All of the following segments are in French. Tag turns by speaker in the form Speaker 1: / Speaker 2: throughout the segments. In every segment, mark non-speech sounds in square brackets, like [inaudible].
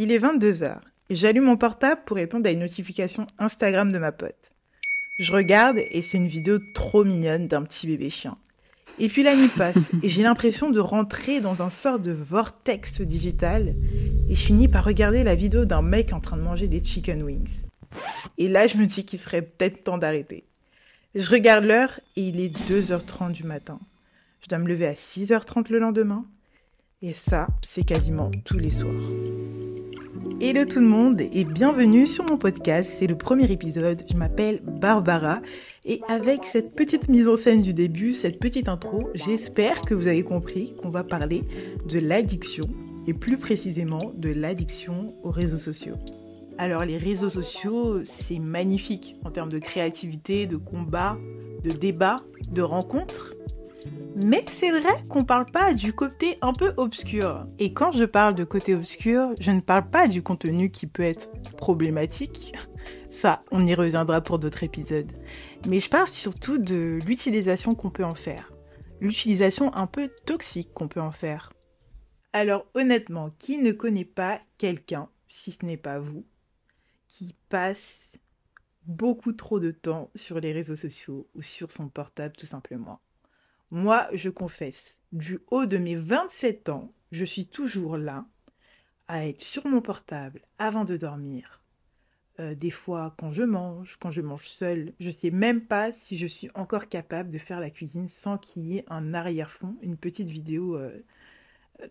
Speaker 1: Il est 22h et j'allume mon portable pour répondre à une notification Instagram de ma pote. Je regarde et c'est une vidéo trop mignonne d'un petit bébé chien. Et puis la nuit passe [laughs] et j'ai l'impression de rentrer dans un sort de vortex digital et je finis par regarder la vidéo d'un mec en train de manger des chicken wings. Et là, je me dis qu'il serait peut-être temps d'arrêter. Je regarde l'heure et il est 2h30 du matin. Je dois me lever à 6h30 le lendemain. Et ça, c'est quasiment tous les soirs. Hello tout le monde et bienvenue sur mon podcast. C'est le premier épisode. Je m'appelle Barbara et avec cette petite mise en scène du début, cette petite intro, j'espère que vous avez compris qu'on va parler de l'addiction et plus précisément de l'addiction aux réseaux sociaux. Alors les réseaux sociaux, c'est magnifique en termes de créativité, de combat, de débat, de rencontres. Mais c'est vrai qu'on parle pas du côté un peu obscur. Et quand je parle de côté obscur, je ne parle pas du contenu qui peut être problématique. [laughs] Ça, on y reviendra pour d'autres épisodes. Mais je parle surtout de l'utilisation qu'on peut en faire. L'utilisation un peu toxique qu'on peut en faire. Alors honnêtement, qui ne connaît pas quelqu'un, si ce n'est pas vous, qui passe beaucoup trop de temps sur les réseaux sociaux ou sur son portable tout simplement? Moi, je confesse, du haut de mes 27 ans, je suis toujours là à être sur mon portable avant de dormir. Euh, des fois, quand je mange, quand je mange seule, je ne sais même pas si je suis encore capable de faire la cuisine sans qu'il y ait un arrière-fond, une petite vidéo euh,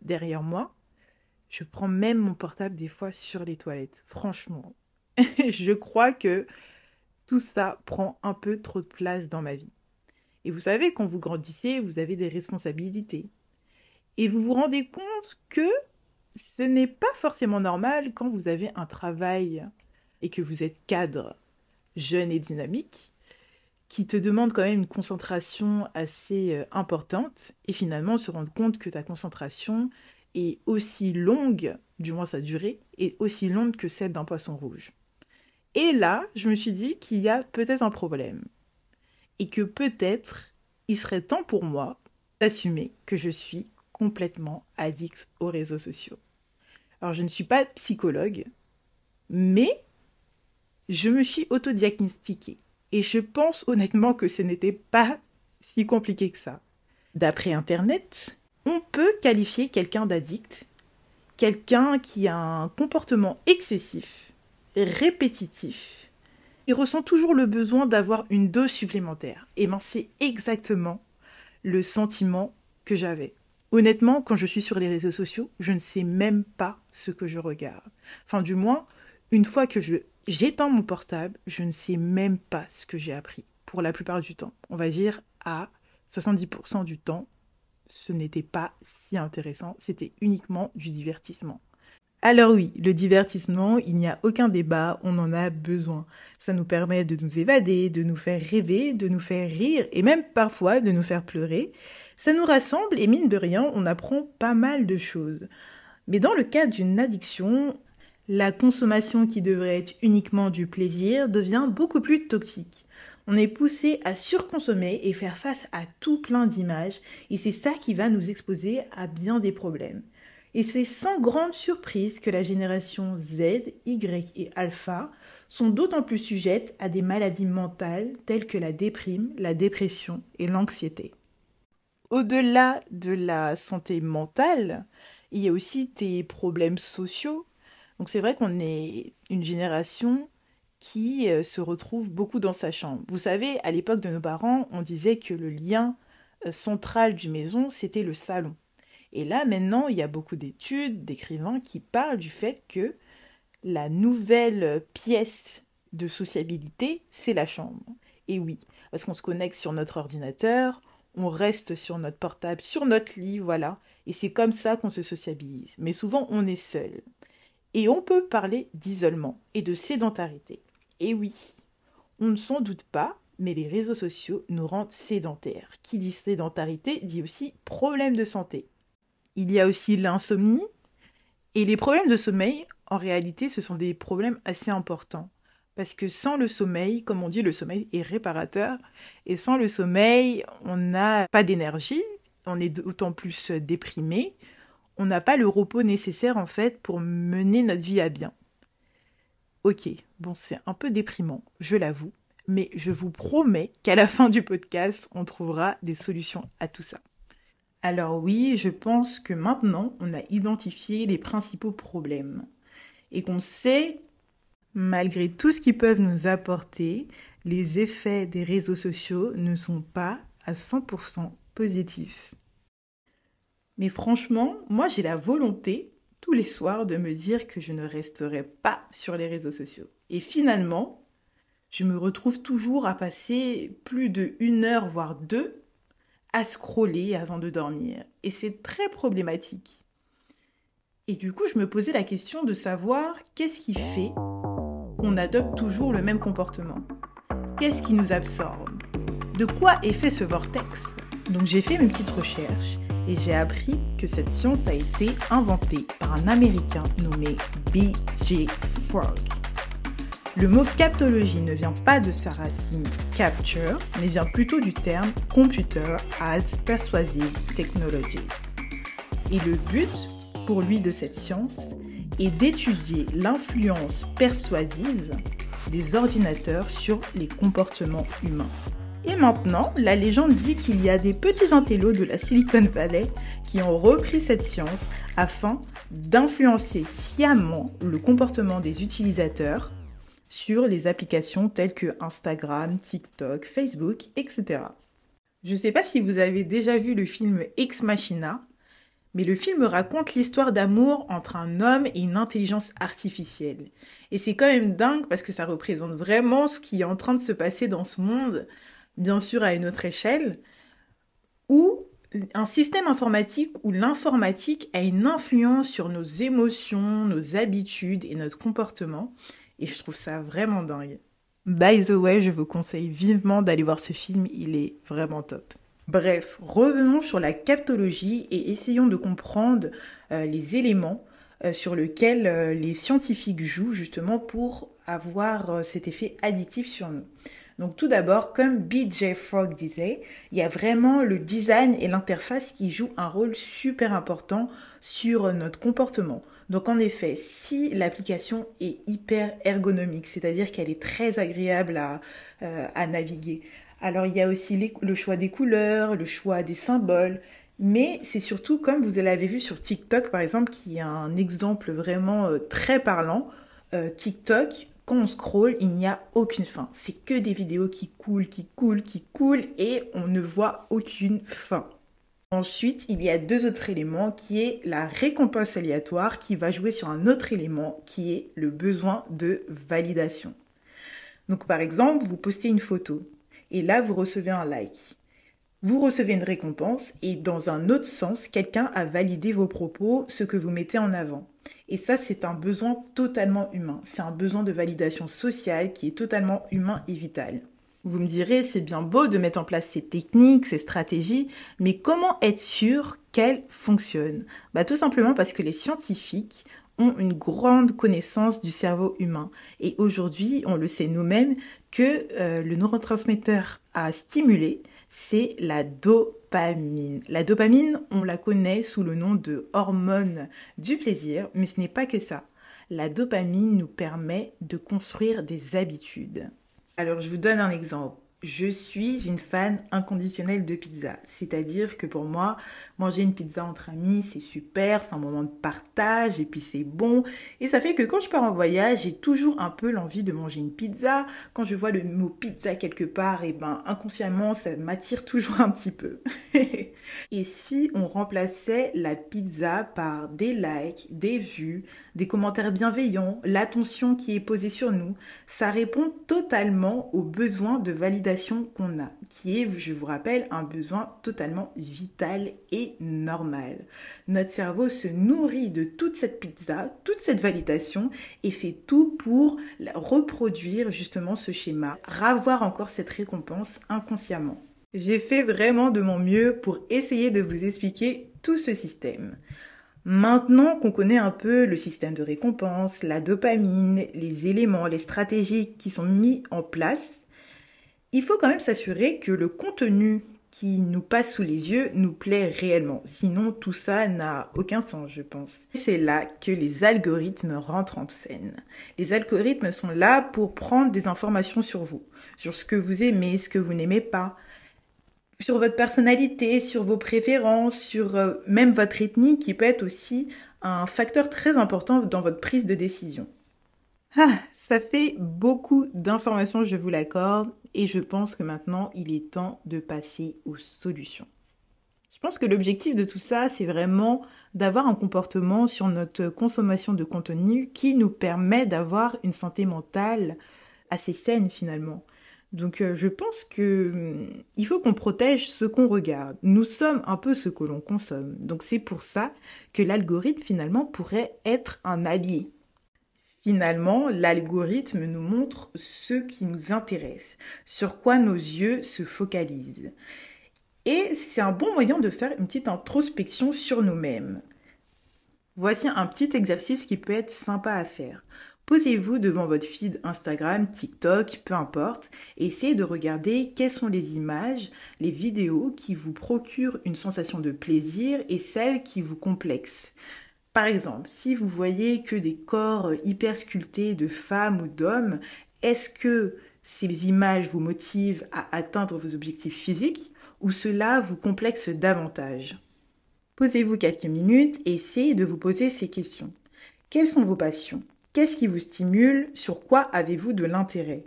Speaker 1: derrière moi. Je prends même mon portable des fois sur les toilettes. Franchement, [laughs] je crois que tout ça prend un peu trop de place dans ma vie. Et vous savez, quand vous grandissez, vous avez des responsabilités. Et vous vous rendez compte que ce n'est pas forcément normal quand vous avez un travail et que vous êtes cadre, jeune et dynamique, qui te demande quand même une concentration assez euh, importante et finalement se rendre compte que ta concentration est aussi longue, du moins sa durée, est aussi longue que celle d'un poisson rouge. Et là, je me suis dit qu'il y a peut-être un problème et que peut-être il serait temps pour moi d'assumer que je suis complètement addict aux réseaux sociaux. Alors je ne suis pas psychologue, mais je me suis autodiagnostiquée et je pense honnêtement que ce n'était pas si compliqué que ça. D'après Internet, on peut qualifier quelqu'un d'addict, quelqu'un qui a un comportement excessif, répétitif, il ressent toujours le besoin d'avoir une dose supplémentaire. Et ben c'est exactement le sentiment que j'avais. Honnêtement, quand je suis sur les réseaux sociaux, je ne sais même pas ce que je regarde. Enfin, du moins, une fois que j'éteins mon portable, je ne sais même pas ce que j'ai appris. Pour la plupart du temps, on va dire à 70% du temps, ce n'était pas si intéressant, c'était uniquement du divertissement. Alors oui, le divertissement, il n'y a aucun débat, on en a besoin. Ça nous permet de nous évader, de nous faire rêver, de nous faire rire et même parfois de nous faire pleurer. Ça nous rassemble et mine de rien, on apprend pas mal de choses. Mais dans le cas d'une addiction, la consommation qui devrait être uniquement du plaisir devient beaucoup plus toxique. On est poussé à surconsommer et faire face à tout plein d'images et c'est ça qui va nous exposer à bien des problèmes. Et c'est sans grande surprise que la génération Z, Y et Alpha sont d'autant plus sujettes à des maladies mentales telles que la déprime, la dépression et l'anxiété. Au-delà de la santé mentale, il y a aussi des problèmes sociaux. Donc c'est vrai qu'on est une génération qui euh, se retrouve beaucoup dans sa chambre. Vous savez, à l'époque de nos parents, on disait que le lien euh, central du maison, c'était le salon. Et là, maintenant, il y a beaucoup d'études, d'écrivains qui parlent du fait que la nouvelle pièce de sociabilité, c'est la chambre. Et oui, parce qu'on se connecte sur notre ordinateur, on reste sur notre portable, sur notre lit, voilà. Et c'est comme ça qu'on se sociabilise. Mais souvent, on est seul. Et on peut parler d'isolement et de sédentarité. Et oui, on ne s'en doute pas, mais les réseaux sociaux nous rendent sédentaires. Qui dit sédentarité dit aussi problème de santé. Il y a aussi l'insomnie. Et les problèmes de sommeil, en réalité, ce sont des problèmes assez importants. Parce que sans le sommeil, comme on dit, le sommeil est réparateur. Et sans le sommeil, on n'a pas d'énergie, on est d'autant plus déprimé, on n'a pas le repos nécessaire en fait pour mener notre vie à bien. Ok, bon c'est un peu déprimant, je l'avoue, mais je vous promets qu'à la fin du podcast, on trouvera des solutions à tout ça. Alors oui, je pense que maintenant, on a identifié les principaux problèmes et qu'on sait, malgré tout ce qu'ils peuvent nous apporter, les effets des réseaux sociaux ne sont pas à 100% positifs. Mais franchement, moi j'ai la volonté tous les soirs de me dire que je ne resterai pas sur les réseaux sociaux. Et finalement, je me retrouve toujours à passer plus de une heure, voire deux, à scroller avant de dormir. Et c'est très problématique. Et du coup, je me posais la question de savoir qu'est-ce qui fait qu'on adopte toujours le même comportement Qu'est-ce qui nous absorbe? De quoi est fait ce vortex? Donc j'ai fait mes petites recherches et j'ai appris que cette science a été inventée par un Américain nommé B.J. Frog. Le mot captologie ne vient pas de sa racine capture, mais vient plutôt du terme computer as persuasive technology. Et le but pour lui de cette science est d'étudier l'influence persuasive des ordinateurs sur les comportements humains. Et maintenant, la légende dit qu'il y a des petits intellos de la Silicon Valley qui ont repris cette science afin d'influencer sciemment le comportement des utilisateurs sur les applications telles que Instagram, TikTok, Facebook, etc. Je ne sais pas si vous avez déjà vu le film Ex Machina, mais le film raconte l'histoire d'amour entre un homme et une intelligence artificielle. Et c'est quand même dingue parce que ça représente vraiment ce qui est en train de se passer dans ce monde, bien sûr à une autre échelle, où un système informatique où l'informatique a une influence sur nos émotions, nos habitudes et notre comportement. Et je trouve ça vraiment dingue. By the way, je vous conseille vivement d'aller voir ce film, il est vraiment top. Bref, revenons sur la captologie et essayons de comprendre euh, les éléments euh, sur lesquels euh, les scientifiques jouent justement pour avoir cet effet additif sur nous. Donc tout d'abord, comme BJ Frog disait, il y a vraiment le design et l'interface qui jouent un rôle super important sur notre comportement. Donc en effet, si l'application est hyper ergonomique, c'est-à-dire qu'elle est très agréable à, à naviguer, alors il y a aussi le choix des couleurs, le choix des symboles, mais c'est surtout comme vous l'avez vu sur TikTok par exemple, qui est un exemple vraiment euh, très parlant. Euh, TikTok, quand on scroll, il n'y a aucune fin. C'est que des vidéos qui coulent, qui coulent, qui coulent et on ne voit aucune fin. Ensuite, il y a deux autres éléments qui est la récompense aléatoire qui va jouer sur un autre élément qui est le besoin de validation. Donc par exemple, vous postez une photo et là vous recevez un like. Vous recevez une récompense et dans un autre sens, quelqu'un a validé vos propos, ce que vous mettez en avant. Et ça, c'est un besoin totalement humain. C'est un besoin de validation sociale qui est totalement humain et vital. Vous me direz, c'est bien beau de mettre en place ces techniques, ces stratégies, mais comment être sûr qu'elles fonctionnent? Bah, Tout simplement parce que les scientifiques ont une grande connaissance du cerveau humain. Et aujourd'hui, on le sait nous-mêmes que euh, le neurotransmetteur à stimuler, c'est la dopamine. La dopamine, on la connaît sous le nom de hormone du plaisir, mais ce n'est pas que ça. La dopamine nous permet de construire des habitudes. Alors, je vous donne un exemple je suis une fan inconditionnelle de pizza. C'est-à-dire que pour moi, manger une pizza entre amis, c'est super, c'est un moment de partage et puis c'est bon. Et ça fait que quand je pars en voyage, j'ai toujours un peu l'envie de manger une pizza. Quand je vois le mot pizza quelque part, et eh ben inconsciemment, ça m'attire toujours un petit peu. [laughs] et si on remplaçait la pizza par des likes, des vues, des commentaires bienveillants, l'attention qui est posée sur nous, ça répond totalement aux besoins de validation qu'on a, qui est, je vous rappelle, un besoin totalement vital et normal. Notre cerveau se nourrit de toute cette pizza, toute cette validation et fait tout pour reproduire justement ce schéma, ravoir encore cette récompense inconsciemment. J'ai fait vraiment de mon mieux pour essayer de vous expliquer tout ce système. Maintenant qu'on connaît un peu le système de récompense, la dopamine, les éléments, les stratégies qui sont mis en place, il faut quand même s'assurer que le contenu qui nous passe sous les yeux nous plaît réellement. Sinon, tout ça n'a aucun sens, je pense. C'est là que les algorithmes rentrent en scène. Les algorithmes sont là pour prendre des informations sur vous, sur ce que vous aimez, ce que vous n'aimez pas, sur votre personnalité, sur vos préférences, sur euh, même votre ethnie qui peut être aussi un facteur très important dans votre prise de décision. Ah, ça fait beaucoup d'informations, je vous l'accorde, et je pense que maintenant il est temps de passer aux solutions. Je pense que l'objectif de tout ça, c'est vraiment d'avoir un comportement sur notre consommation de contenu qui nous permet d'avoir une santé mentale assez saine finalement. Donc euh, je pense que hum, il faut qu'on protège ce qu'on regarde. Nous sommes un peu ce que l'on consomme. Donc c'est pour ça que l'algorithme finalement pourrait être un allié. Finalement, l'algorithme nous montre ce qui nous intéresse, sur quoi nos yeux se focalisent. Et c'est un bon moyen de faire une petite introspection sur nous-mêmes. Voici un petit exercice qui peut être sympa à faire. Posez-vous devant votre feed Instagram, TikTok, peu importe, et essayez de regarder quelles sont les images, les vidéos qui vous procurent une sensation de plaisir et celles qui vous complexent. Par exemple, si vous voyez que des corps hyper sculptés de femmes ou d'hommes, est-ce que ces images vous motivent à atteindre vos objectifs physiques ou cela vous complexe davantage? Posez-vous quelques minutes et essayez de vous poser ces questions. Quelles sont vos passions? Qu'est-ce qui vous stimule? Sur quoi avez-vous de l'intérêt?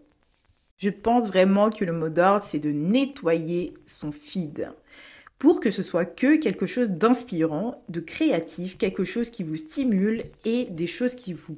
Speaker 1: Je pense vraiment que le mot d'ordre, c'est de nettoyer son feed pour que ce soit que quelque chose d'inspirant, de créatif, quelque chose qui vous stimule et des choses qui vous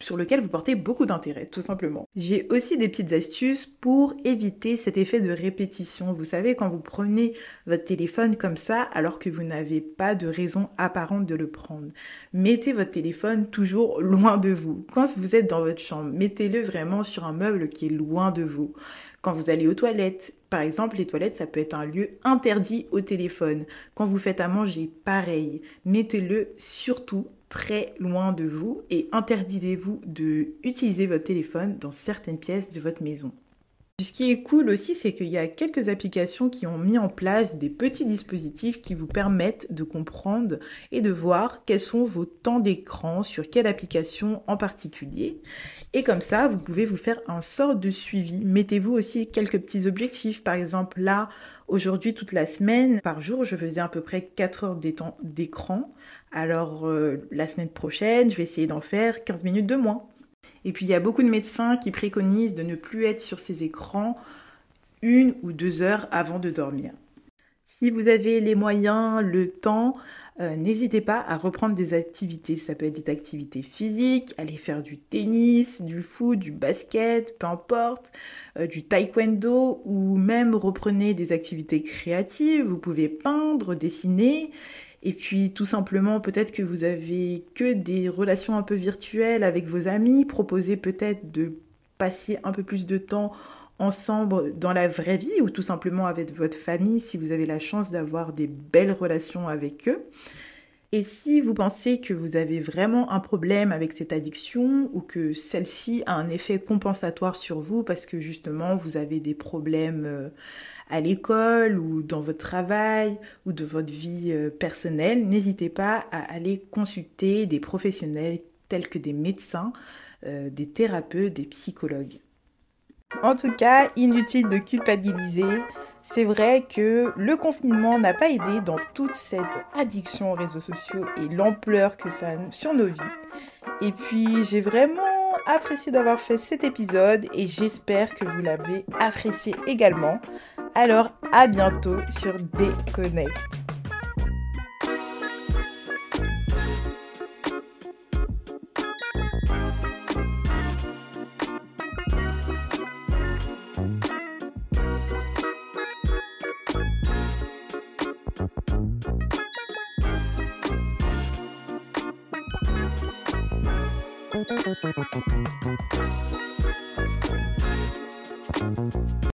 Speaker 1: sur lequel vous portez beaucoup d'intérêt, tout simplement. J'ai aussi des petites astuces pour éviter cet effet de répétition. Vous savez, quand vous prenez votre téléphone comme ça, alors que vous n'avez pas de raison apparente de le prendre, mettez votre téléphone toujours loin de vous. Quand vous êtes dans votre chambre, mettez-le vraiment sur un meuble qui est loin de vous. Quand vous allez aux toilettes, par exemple, les toilettes, ça peut être un lieu interdit au téléphone. Quand vous faites à manger, pareil. Mettez-le surtout très loin de vous et interdisez-vous de utiliser votre téléphone dans certaines pièces de votre maison. Ce qui est cool aussi, c'est qu'il y a quelques applications qui ont mis en place des petits dispositifs qui vous permettent de comprendre et de voir quels sont vos temps d'écran sur quelle application en particulier. Et comme ça, vous pouvez vous faire un sort de suivi. Mettez-vous aussi quelques petits objectifs. Par exemple, là, aujourd'hui, toute la semaine, par jour, je faisais à peu près 4 heures d'écran. Alors, euh, la semaine prochaine, je vais essayer d'en faire 15 minutes de moins. Et puis il y a beaucoup de médecins qui préconisent de ne plus être sur ces écrans une ou deux heures avant de dormir. Si vous avez les moyens, le temps, euh, n'hésitez pas à reprendre des activités. Ça peut être des activités physiques, aller faire du tennis, du foot, du basket, peu importe, euh, du taekwondo ou même reprenez des activités créatives. Vous pouvez peindre, dessiner et puis tout simplement, peut-être que vous avez que des relations un peu virtuelles avec vos amis, proposez peut-être de passer un peu plus de temps ensemble dans la vraie vie ou tout simplement avec votre famille si vous avez la chance d'avoir des belles relations avec eux. Et si vous pensez que vous avez vraiment un problème avec cette addiction ou que celle-ci a un effet compensatoire sur vous parce que justement vous avez des problèmes euh, à l'école ou dans votre travail ou de votre vie euh, personnelle, n'hésitez pas à aller consulter des professionnels tels que des médecins, euh, des thérapeutes, des psychologues. En tout cas, inutile de culpabiliser. C'est vrai que le confinement n'a pas aidé dans toute cette addiction aux réseaux sociaux et l'ampleur que ça a sur nos vies. Et puis, j'ai vraiment apprécié d'avoir fait cet épisode et j'espère que vous l'avez apprécié également. Alors à bientôt sur Déconnect.